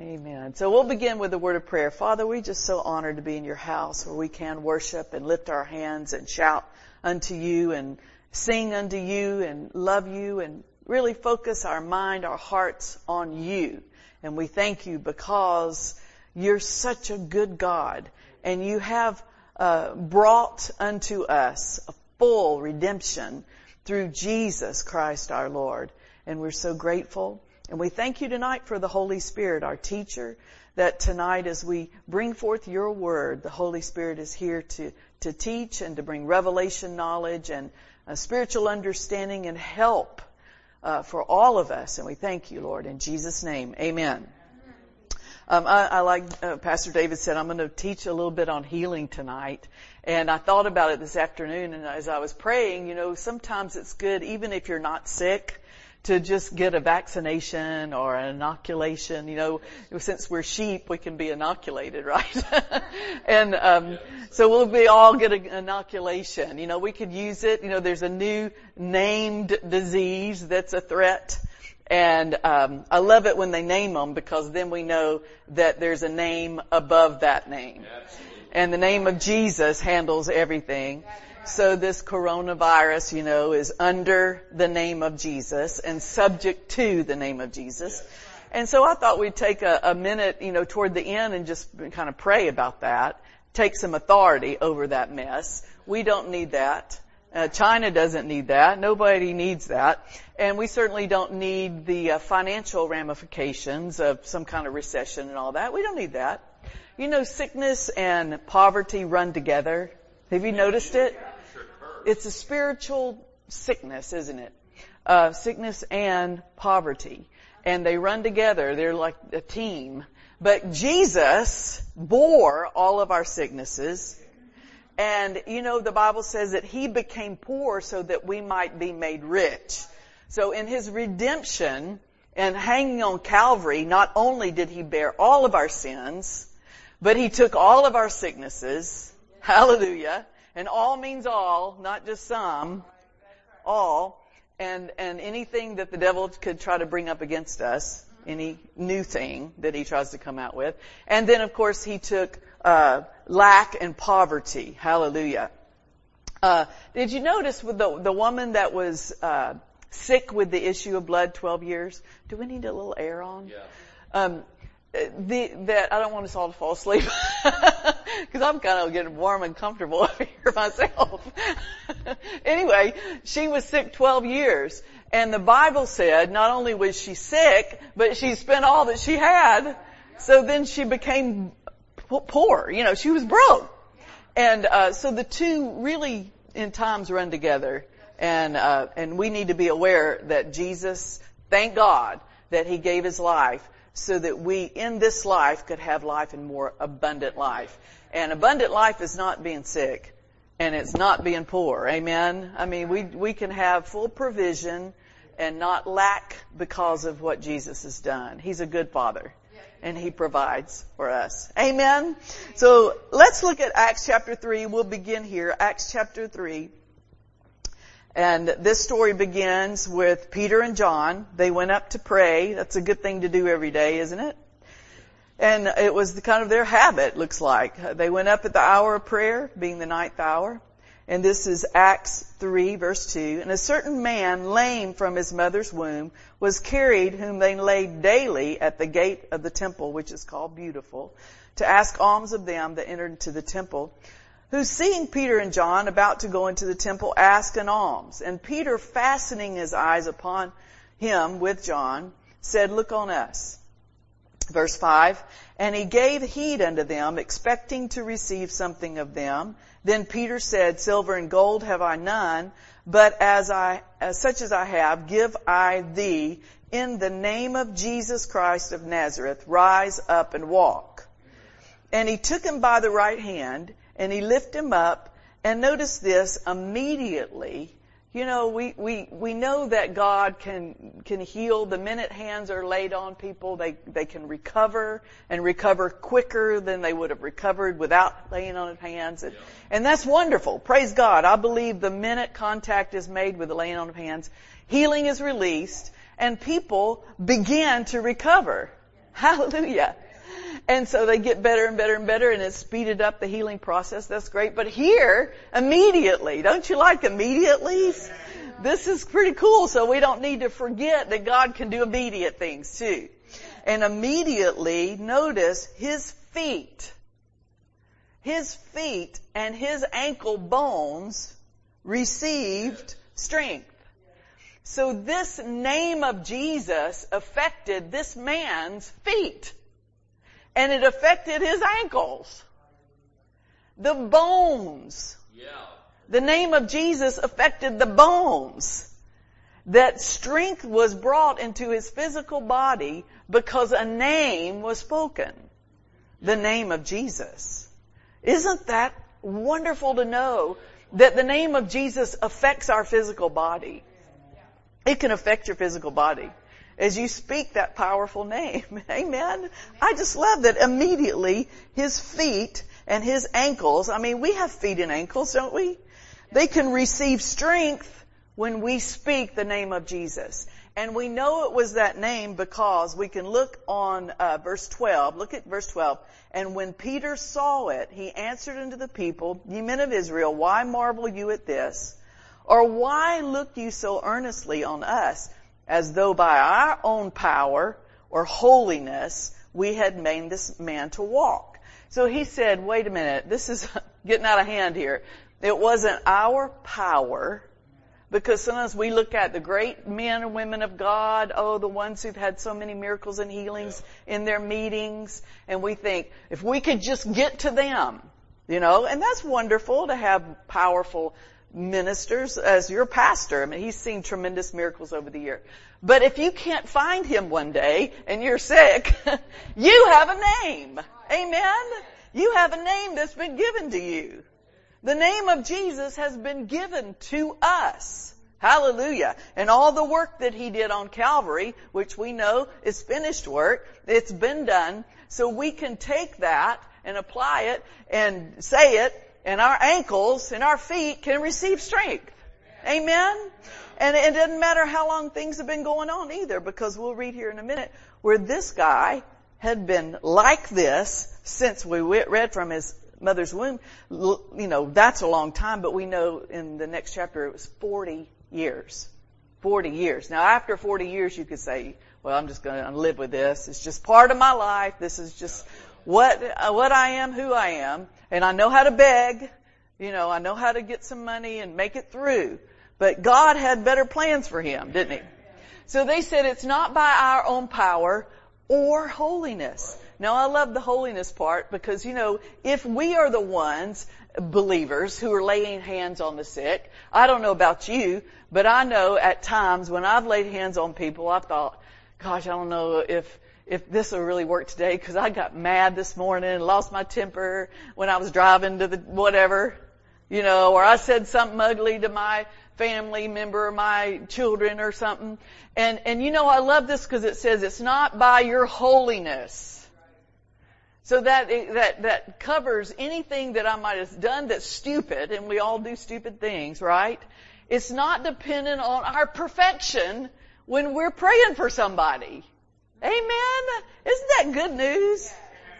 Amen. So we'll begin with a word of prayer. Father, we're just so honored to be in your house where we can worship and lift our hands and shout unto you and sing unto you and love you and really focus our mind, our hearts on you. And we thank you because you're such a good God and you have uh, brought unto us a full redemption through Jesus Christ our Lord. And we're so grateful. And we thank you tonight for the Holy Spirit, our teacher, that tonight as we bring forth your word, the Holy Spirit is here to, to teach and to bring revelation knowledge and spiritual understanding and help uh, for all of us. And we thank you, Lord, in Jesus' name. Amen. Um, I, I, like uh, Pastor David said, I'm going to teach a little bit on healing tonight. And I thought about it this afternoon, and as I was praying, you know, sometimes it's good, even if you're not sick, to just get a vaccination or an inoculation. You know, since we're sheep, we can be inoculated, right? and um, so we'll be all get an inoculation. You know, we could use it. You know, there's a new named disease that's a threat. And um, I love it when they name them because then we know that there's a name above that name. And the name of Jesus handles everything. So this coronavirus, you know, is under the name of Jesus and subject to the name of Jesus. And so I thought we'd take a, a minute, you know, toward the end and just kind of pray about that. Take some authority over that mess. We don't need that. Uh, China doesn't need that. Nobody needs that. And we certainly don't need the uh, financial ramifications of some kind of recession and all that. We don't need that. You know, sickness and poverty run together. Have you noticed it? It's a spiritual sickness, isn't it? Uh, sickness and poverty. And they run together. They're like a team. But Jesus bore all of our sicknesses. And you know, the Bible says that He became poor so that we might be made rich. So in His redemption and hanging on Calvary, not only did He bear all of our sins, but He took all of our sicknesses. Hallelujah and all means all, not just some. All. And, and anything that the devil could try to bring up against us, any new thing that he tries to come out with. And then of course he took, uh, lack and poverty. Hallelujah. Uh, did you notice with the, the woman that was, uh, sick with the issue of blood 12 years? Do we need a little air on? Yeah. Um, the, that I don't want us all to fall asleep because I'm kind of getting warm and comfortable over here myself. anyway, she was sick 12 years and the Bible said not only was she sick, but she spent all that she had. So then she became poor. You know, she was broke. And uh, so the two really in times run together. And uh, and we need to be aware that Jesus, thank God that He gave His life so that we in this life could have life and more abundant life. And abundant life is not being sick and it's not being poor. Amen. I mean, we, we can have full provision and not lack because of what Jesus has done. He's a good father and he provides for us. Amen. So let's look at Acts chapter 3. We'll begin here. Acts chapter 3. And this story begins with Peter and John. They went up to pray. That's a good thing to do every day, isn't it? And it was the kind of their habit, looks like. They went up at the hour of prayer, being the ninth hour. And this is Acts 3 verse 2. And a certain man, lame from his mother's womb, was carried whom they laid daily at the gate of the temple, which is called Beautiful, to ask alms of them that entered into the temple who seeing Peter and John about to go into the temple asked an alms. And Peter fastening his eyes upon him with John said, look on us. Verse 5, and he gave heed unto them, expecting to receive something of them. Then Peter said, silver and gold have I none, but as I, as such as I have, give I thee in the name of Jesus Christ of Nazareth, rise up and walk. And he took him by the right hand and he lifted him up. And notice this, immediately, you know, we, we, we know that God can, can heal the minute hands are laid on people. They, they can recover and recover quicker than they would have recovered without laying on hands. And, and that's wonderful. Praise God. I believe the minute contact is made with the laying on of hands, healing is released and people begin to recover. Hallelujah. And so they get better and better and better and it's speeded up the healing process. That's great. But here, immediately, don't you like immediately? This is pretty cool. So we don't need to forget that God can do immediate things too. And immediately, notice his feet, his feet and his ankle bones received strength. So this name of Jesus affected this man's feet and it affected his ankles. The bones. Yeah. The name of Jesus affected the bones. That strength was brought into his physical body because a name was spoken. The name of Jesus. Isn't that wonderful to know that the name of Jesus affects our physical body? It can affect your physical body as you speak that powerful name. Amen. I just love that immediately his feet and his ankles, I mean, we have feet and ankles, don't we? They can receive strength when we speak the name of Jesus. And we know it was that name because we can look on uh, verse 12. Look at verse 12. And when Peter saw it, he answered unto the people, Ye men of Israel, why marvel you at this? Or why look you so earnestly on us? As though by our own power or holiness we had made this man to walk. So he said, wait a minute, this is getting out of hand here. It wasn't our power, because sometimes we look at the great men and women of God, oh, the ones who've had so many miracles and healings in their meetings, and we think, if we could just get to them, you know, and that's wonderful to have powerful ministers as your pastor. I mean, he's seen tremendous miracles over the year. But if you can't find him one day and you're sick, you have a name. Amen? You have a name that's been given to you. The name of Jesus has been given to us. Hallelujah. And all the work that he did on Calvary, which we know is finished work, it's been done. So we can take that and apply it and say it and our ankles and our feet can receive strength. Amen? And it doesn't matter how long things have been going on either because we'll read here in a minute where this guy had been like this since we read from his mother's womb. You know, that's a long time, but we know in the next chapter it was 40 years. 40 years. Now after 40 years you could say, well, I'm just going to live with this. It's just part of my life. This is just what, uh, what I am, who I am, and I know how to beg, you know, I know how to get some money and make it through. But God had better plans for him, didn't he? So they said it's not by our own power or holiness. Now I love the holiness part because, you know, if we are the ones, believers, who are laying hands on the sick, I don't know about you, but I know at times when I've laid hands on people, I thought, gosh, I don't know if, if this will really work today because I got mad this morning and lost my temper when I was driving to the whatever, you know, or I said something ugly to my family member or my children or something. And, and you know, I love this because it says it's not by your holiness. So that, that, that covers anything that I might have done that's stupid, and we all do stupid things, right? It's not dependent on our perfection when we're praying for somebody. Amen. Isn't that good news?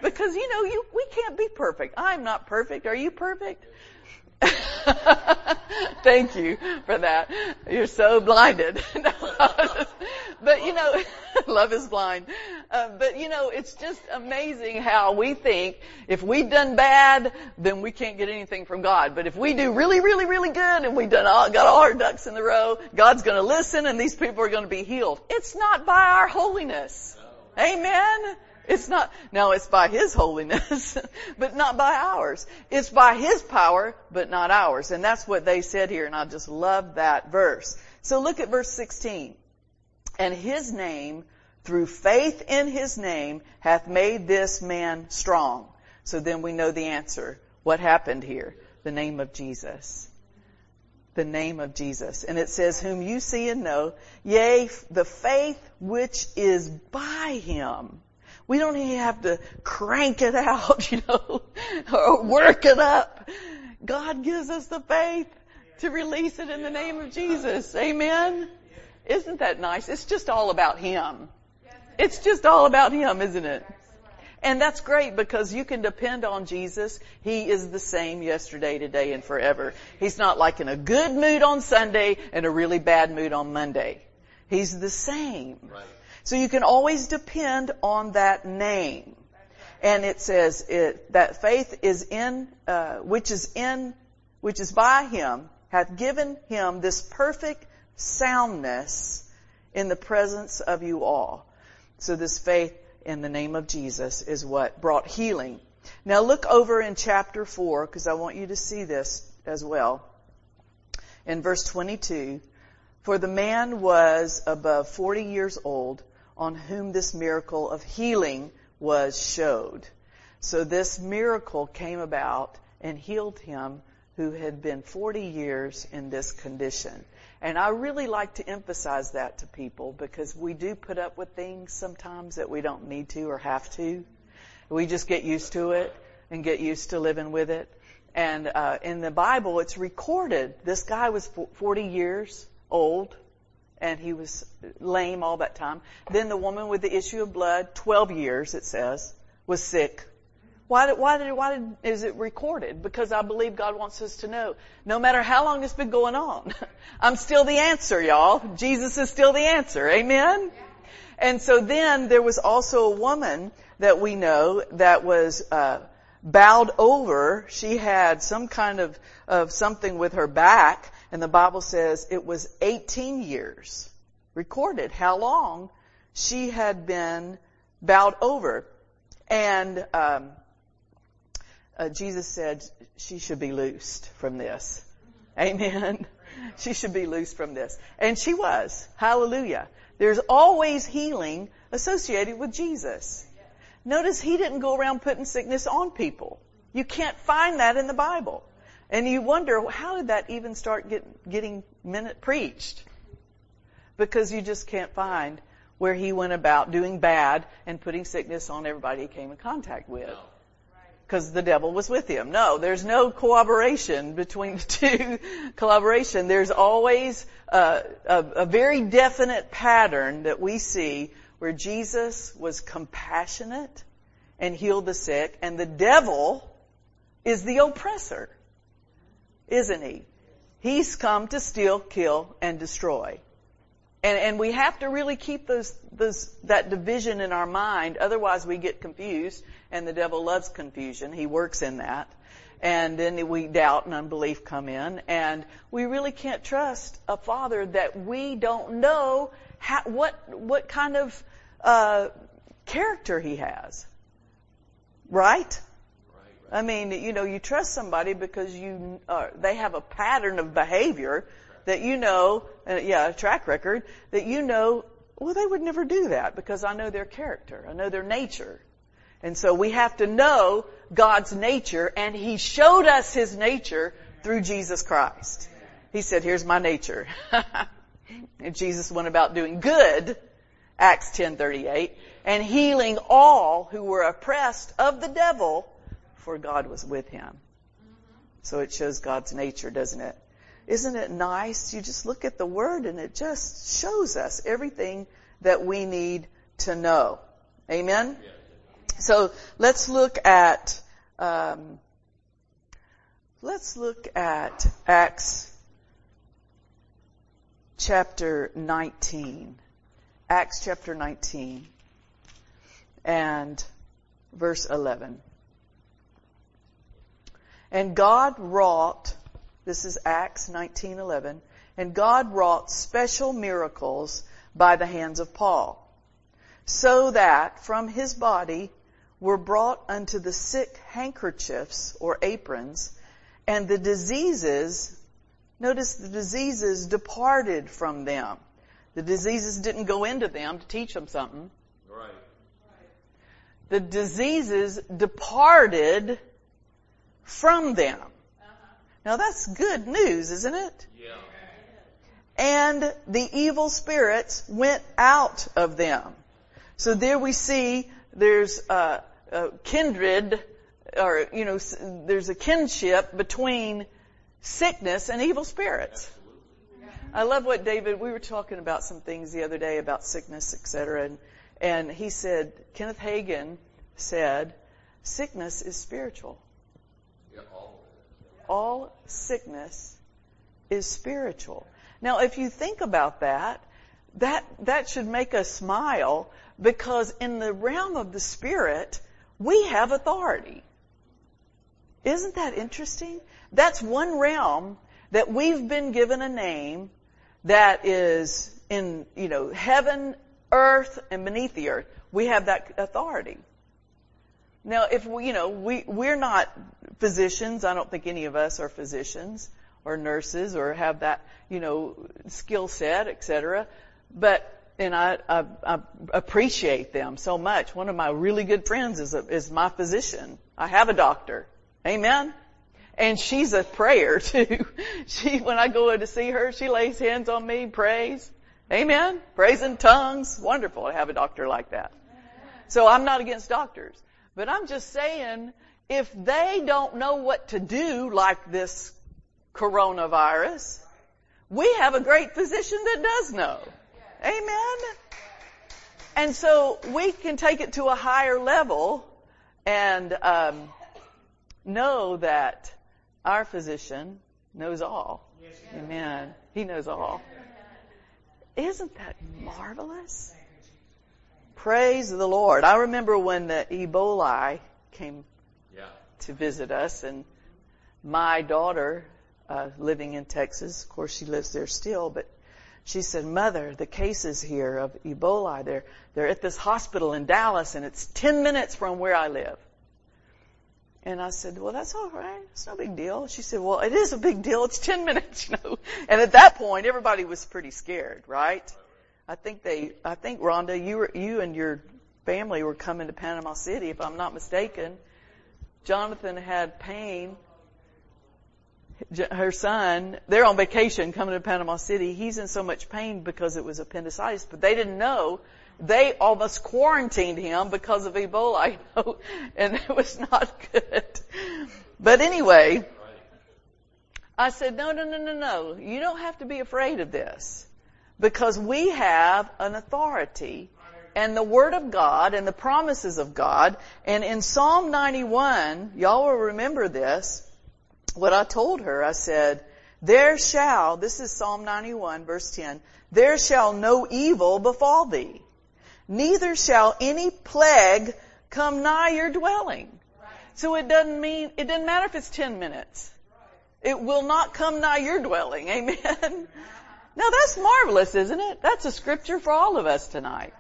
Because you know, you, we can't be perfect. I'm not perfect. Are you perfect? Thank you for that. You're so blinded. but you know, love is blind. Uh, but you know, it's just amazing how we think if we've done bad, then we can't get anything from God. But if we do really, really, really good and we've done all, got all our ducks in the row, God's gonna listen and these people are gonna be healed. It's not by our holiness. Amen. It's not, now it's by His holiness, but not by ours. It's by His power, but not ours. And that's what they said here, and I just love that verse. So look at verse 16. And His name, through faith in His name, hath made this man strong. So then we know the answer. What happened here? The name of Jesus. The name of Jesus. And it says, whom you see and know, yea, the faith which is by Him we don't even have to crank it out, you know, or work it up. God gives us the faith to release it in the name of Jesus. Amen. Isn't that nice? It's just all about Him. It's just all about Him, isn't it? And that's great because you can depend on Jesus. He is the same yesterday, today, and forever. He's not like in a good mood on Sunday and a really bad mood on Monday. He's the same. Right. So you can always depend on that name. And it says it, that faith is in, uh, which is in, which is by Him, hath given Him this perfect soundness in the presence of you all. So this faith in the name of Jesus is what brought healing. Now look over in chapter 4 because I want you to see this as well. In verse 22, for the man was above 40 years old on whom this miracle of healing was showed. So this miracle came about and healed him who had been 40 years in this condition. And I really like to emphasize that to people because we do put up with things sometimes that we don't need to or have to. We just get used to it and get used to living with it. And uh, in the Bible, it's recorded. This guy was 40 years old, and he was lame all that time. Then the woman with the issue of blood, 12 years, it says, was sick why did, why did, why did, is it recorded? Because I believe God wants us to know, no matter how long it's been going on, I'm still the answer, y'all. Jesus is still the answer. Amen? And so then there was also a woman that we know that was, uh, bowed over. She had some kind of, of something with her back, and the Bible says it was 18 years recorded how long she had been bowed over. And, um, uh, Jesus said she should be loosed from this. Amen. She should be loosed from this. And she was. Hallelujah. There's always healing associated with Jesus. Notice he didn't go around putting sickness on people. You can't find that in the Bible. And you wonder, how did that even start get, getting minute preached? Because you just can't find where he went about doing bad and putting sickness on everybody he came in contact with because the devil was with him. No, there's no cooperation between the two. collaboration. There's always a, a, a very definite pattern that we see where Jesus was compassionate and healed the sick, and the devil is the oppressor, isn't he? He's come to steal, kill, and destroy. And, and we have to really keep those, those, that division in our mind, otherwise we get confused and the devil loves confusion. He works in that. And then we doubt and unbelief come in, and we really can't trust a father that we don't know how, what what kind of uh, character he has. Right? I mean, you know, you trust somebody because you uh, they have a pattern of behavior that you know, uh, yeah, a track record that you know. Well, they would never do that because I know their character, I know their nature, and so we have to know God's nature and He showed us His nature through Jesus Christ. He said, here's my nature. and Jesus went about doing good, Acts 10:38, and healing all who were oppressed of the devil, for God was with him. So it shows God's nature, doesn't it? Isn't it nice? You just look at the word and it just shows us everything that we need to know. Amen? So let's look at um, let's look at Acts chapter 19. Acts chapter 19 and verse 11. And God wrought, this is Acts 19:11, and God wrought special miracles by the hands of Paul, so that from his body were brought unto the sick handkerchiefs or aprons, and the diseases, notice the diseases departed from them. The diseases didn't go into them to teach them something. Right. The diseases departed from them. Now that's good news, isn't it? Yeah. And the evil spirits went out of them. So there we see there's a, a kindred, or, you know, there's a kinship between sickness and evil spirits. I love what David, we were talking about some things the other day about sickness, etc. And, And he said, Kenneth Hagin said, sickness is spiritual. All sickness is spiritual. Now, if you think about that, that, that should make us smile because in the realm of the spirit, we have authority. Isn't that interesting? That's one realm that we've been given a name that is in, you know, heaven, earth, and beneath the earth. We have that authority. Now, if we, you know, we, we're not physicians. I don't think any of us are physicians or nurses or have that, you know, skill set, etc. But, and I, I, I, appreciate them so much. One of my really good friends is, a, is my physician. I have a doctor. Amen? And she's a prayer too. She, when I go in to see her, she lays hands on me, prays. Amen? Prays in tongues. Wonderful to have a doctor like that. So I'm not against doctors. But I'm just saying, if they don't know what to do like this coronavirus, we have a great physician that does know. Amen? And so we can take it to a higher level and um, know that our physician knows all. Amen. He knows all. Isn't that marvelous? Praise the Lord. I remember when the Ebola came Yeah. to visit us and my daughter, uh, living in Texas, of course she lives there still, but she said, mother, the cases here of Ebola, they're, they're at this hospital in Dallas and it's 10 minutes from where I live. And I said, well, that's all right. It's no big deal. She said, well, it is a big deal. It's 10 minutes, you know. And at that point, everybody was pretty scared, right? I think they, I think Rhonda, you were, you and your family were coming to Panama City, if I'm not mistaken. Jonathan had pain. Her son, they're on vacation coming to Panama City. He's in so much pain because it was appendicitis, but they didn't know. They almost quarantined him because of Ebola, you know, and it was not good. But anyway, I said, no, no, no, no, no. You don't have to be afraid of this because we have an authority and the Word of God and the promises of God. And in Psalm 91, y'all will remember this, what I told her, I said, there shall, this is Psalm 91 verse 10, there shall no evil befall thee, neither shall any plague come nigh your dwelling. So it doesn't mean, it doesn't matter if it's 10 minutes. It will not come nigh your dwelling. Amen. Now that's marvelous, isn't it? That's a scripture for all of us tonight.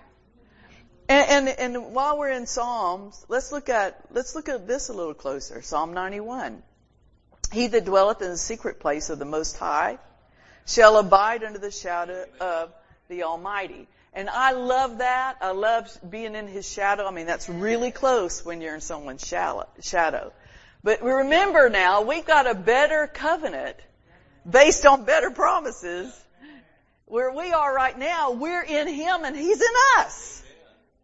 And, and, and while we're in Psalms, let's look at, let's look at this a little closer. Psalm 91. He that dwelleth in the secret place of the Most High shall abide under the shadow of the Almighty. And I love that. I love being in His shadow. I mean, that's really close when you're in someone's shadow. But remember now, we've got a better covenant based on better promises. Where we are right now, we're in Him and He's in us.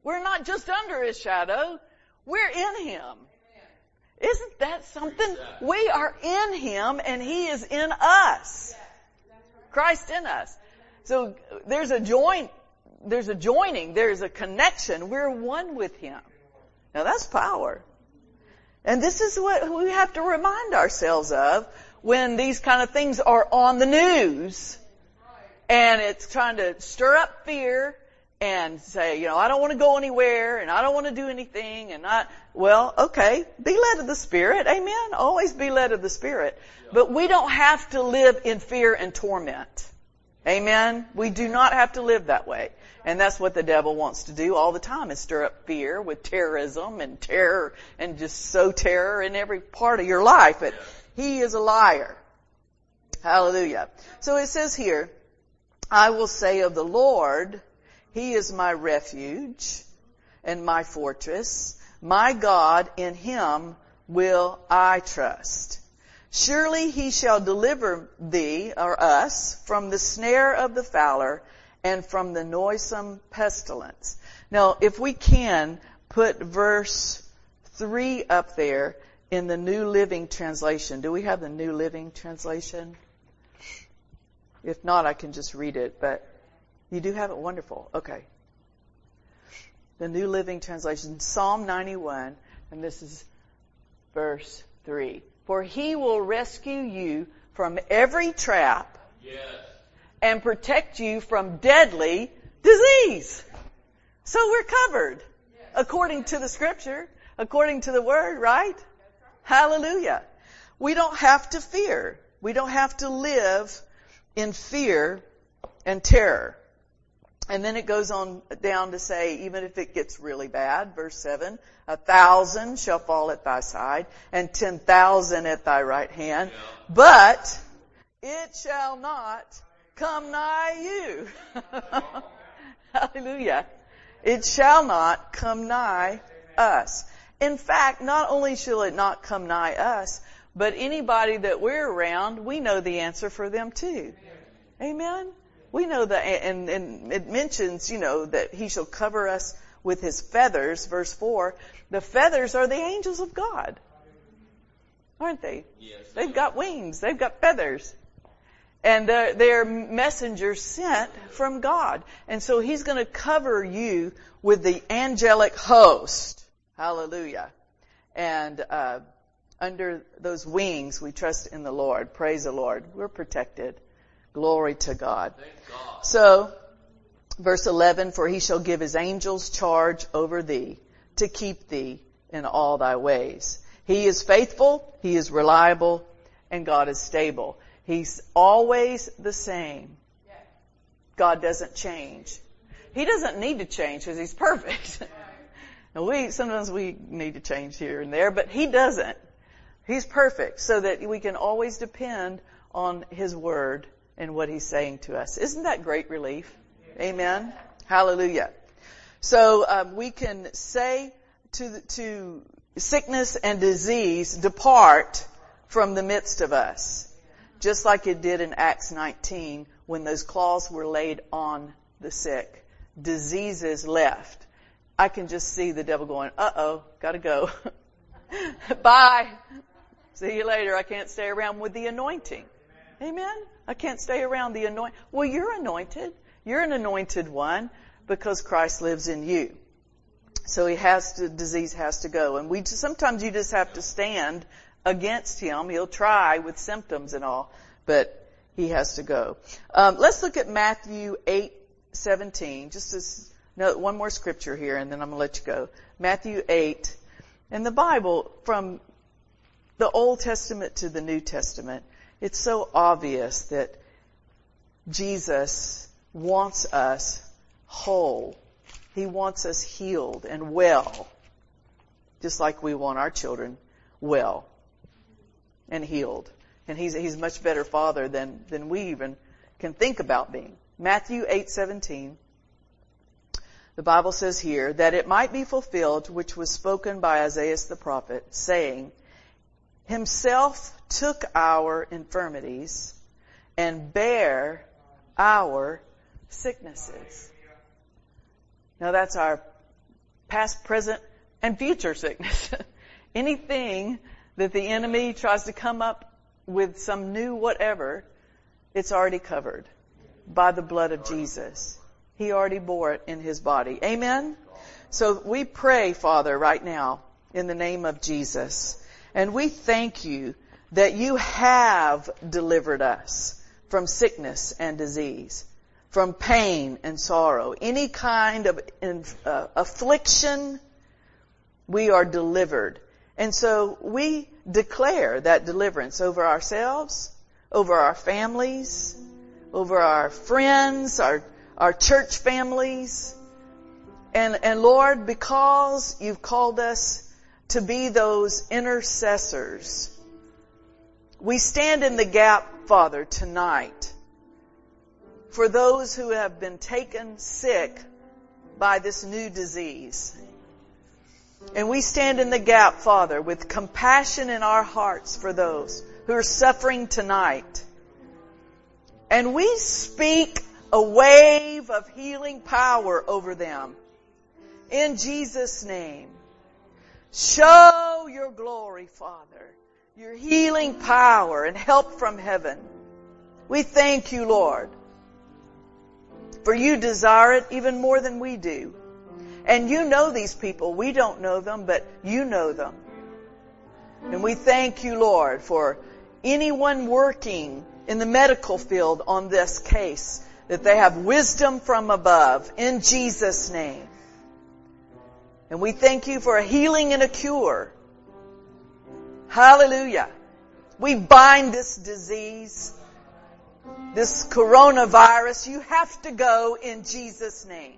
We're not just under His shadow, we're in Him. Isn't that something? We are in Him and He is in us. Christ in us. So there's a joint, there's a joining, there's a connection. We're one with Him. Now that's power. And this is what we have to remind ourselves of when these kind of things are on the news. And it's trying to stir up fear and say, you know, I don't want to go anywhere and I don't want to do anything and I, well, okay, be led of the Spirit. Amen. Always be led of the Spirit. But we don't have to live in fear and torment. Amen. We do not have to live that way. And that's what the devil wants to do all the time is stir up fear with terrorism and terror and just sow terror in every part of your life. But he is a liar. Hallelujah. So it says here, I will say of the Lord, He is my refuge and my fortress. My God, in Him will I trust. Surely He shall deliver thee or us from the snare of the fowler and from the noisome pestilence. Now, if we can put verse three up there in the New Living Translation. Do we have the New Living Translation? If not, I can just read it, but you do have it wonderful. Okay. the New Living Translation, Psalm 91, and this is verse 3. For he will rescue you from every trap Yes. and protect you from deadly disease. So we're covered according to the scripture, according to the word, right? Hallelujah. We don't have to fear. We don't have to live in fear and terror. And then it goes on down to say, even if it gets really bad, verse 7, a thousand shall fall at thy side and ten thousand at thy right hand, but it shall not come nigh you. Hallelujah. It shall not come nigh us. In fact, not only shall it not come nigh us, but anybody that we're around, we know the answer for them too. Amen? We know that, and, and it mentions, you know, that he shall cover us with his feathers, verse 4. The feathers are the angels of God. Aren't they? Yes. They've got wings. They've got feathers. And they're, they're messengers sent from God. And so He's going to cover you with the angelic host. Hallelujah. And uh, under those wings, we trust in the Lord. Praise the Lord. We're protected. Glory to God. God. So, verse 11, for he shall give his angels charge over thee to keep thee in all thy ways. He is faithful, he is reliable, and God is stable. He's always the same. God doesn't change. He doesn't need to change because he's perfect. and we, sometimes we need to change here and there, but he doesn't. He's perfect so that we can always depend on his word and what he's saying to us. Isn't that great relief? Amen. Hallelujah. So um, we can say to to sickness and disease, depart from the midst of us, just like it did in Acts 19 when those claws were laid on the sick. Diseases left. I can just see the devil going, "Uh oh, gotta go. Bye. See you later. I can't stay around with the anointing." Amen. I can't stay around the anointing. Well, you're anointed. You're an anointed one because Christ lives in you. So he has to, disease has to go. And we, sometimes you just have to stand against him. He'll try with symptoms and all, but he has to go. Um, let's look at Matthew 8, 17. Just as, no, one more scripture here and then I'm going to let you go. Matthew 8. In the Bible, from the Old Testament to the New Testament, it's so obvious that Jesus wants us whole. He wants us healed and well, just like we want our children well and healed. And he's, he's much better father than, than we even can think about being. Matthew 8:17 The Bible says here that it might be fulfilled which was spoken by Isaiah the prophet saying himself took our infirmities and bare our sicknesses. Now that's our past, present, and future sickness. Anything that the enemy tries to come up with some new whatever, it's already covered by the blood of Jesus. He already bore it in his body. Amen? So we pray, Father, right now, in the name of Jesus. And we thank you that you have delivered us from sickness and disease, from pain and sorrow, any kind of uh, affliction, we are delivered. And so we declare that deliverance over ourselves, over our families, over our friends, our, our church families. And, and Lord, because you've called us to be those intercessors, we stand in the gap, Father, tonight for those who have been taken sick by this new disease. And we stand in the gap, Father, with compassion in our hearts for those who are suffering tonight. And we speak a wave of healing power over them. In Jesus' name. Show your glory, Father your healing power and help from heaven. We thank you, Lord, for you desire it even more than we do. And you know these people. We don't know them, but you know them. And we thank you, Lord, for anyone working in the medical field on this case, that they have wisdom from above in Jesus' name. And we thank you for a healing and a cure. Hallelujah. We bind this disease, this coronavirus. You have to go in Jesus' name.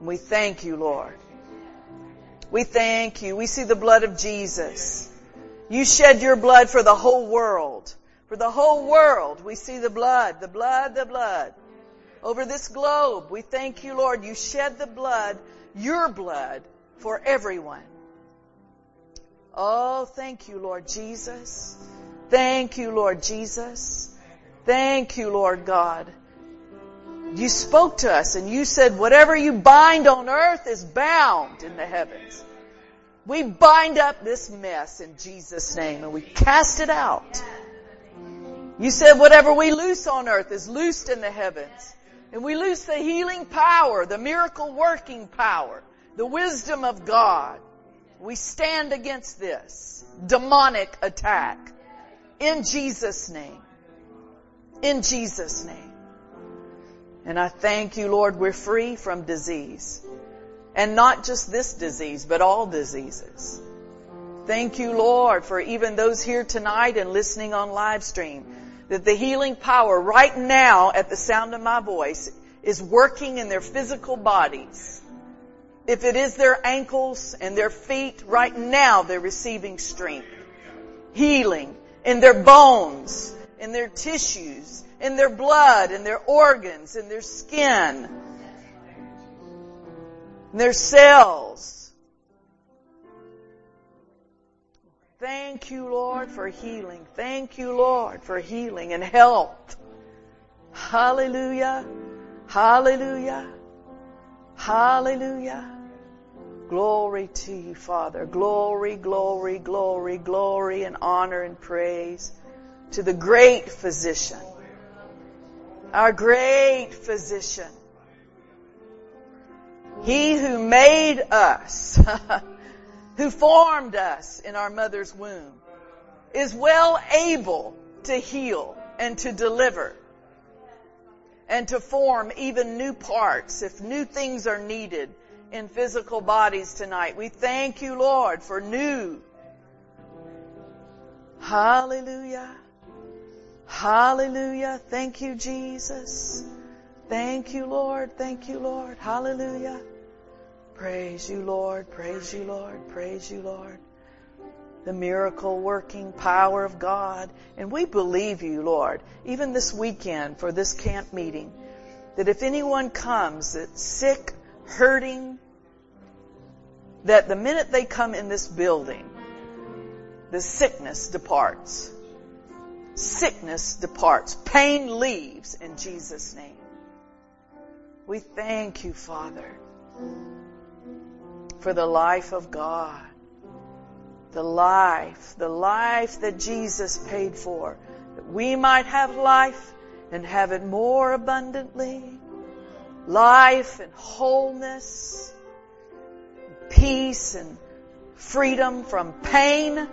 We thank you, Lord. We thank you. We see the blood of Jesus. You shed your blood for the whole world. For the whole world, we see the blood, the blood, the blood. Over this globe, we thank you, Lord. You shed the blood, your blood, for everyone. Oh, thank you, Lord Jesus. Thank you, Lord Jesus. Thank you, Lord God. You spoke to us and you said, whatever you bind on earth is bound in the heavens. We bind up this mess in Jesus' name and we cast it out. You said whatever we loose on earth is loosed in the heavens. And we lose the healing power, the miracle working power, the wisdom of God. We stand against this demonic attack in Jesus' name. In Jesus' name. And I thank you, Lord, we're free from disease. And not just this disease, but all diseases. Thank you, Lord, for even those here tonight and listening on live stream, that the healing power right now at the sound of my voice is working in their physical bodies. If it is their ankles and their feet, right now they're receiving strength, healing in their bones, in their tissues, in their blood, in their organs, in their skin, in their cells. Thank you, Lord, for healing. Thank you, Lord, for healing and health. Hallelujah. Hallelujah. Hallelujah. Glory to you, Father. Glory, glory, glory, glory, and honor and praise to the great physician our great physician. He who made us, who formed us in our mother's womb, is well able to heal and to deliver and to form even new parts if new things are needed in physical bodies tonight. We thank you, Lord, for new. Hallelujah. Hallelujah. Thank you, Jesus. Thank you, Lord. Thank you, Lord. Hallelujah. Praise you, Lord. Praise you, Lord. Praise you, Lord. The miracle working power of God. And we believe you, Lord, even this weekend for this camp meeting, that if anyone comes that's sick, hurting, that the minute they come in this building, the sickness departs sickness departs. Pain leaves in Jesus' name. We thank you, Father, for the life of God. The life, the life that Jesus paid for, that we might have life and have it more abundantly. Life and wholeness, peace and freedom from pain.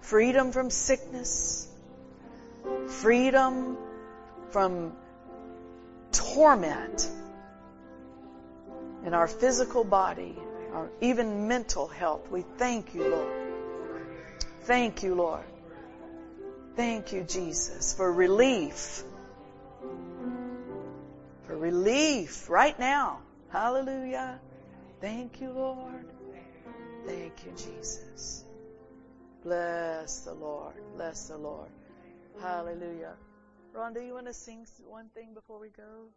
Freedom from sickness. Freedom from torment in our physical body, our even mental health. We thank you, Lord. Thank you, Lord. Thank you, Jesus, for relief. For relief right now. Hallelujah. Thank you, Lord. Thank you, Jesus. Bless the Lord. Bless the Lord. Hallelujah. Rhonda, you want to sing one thing before we go?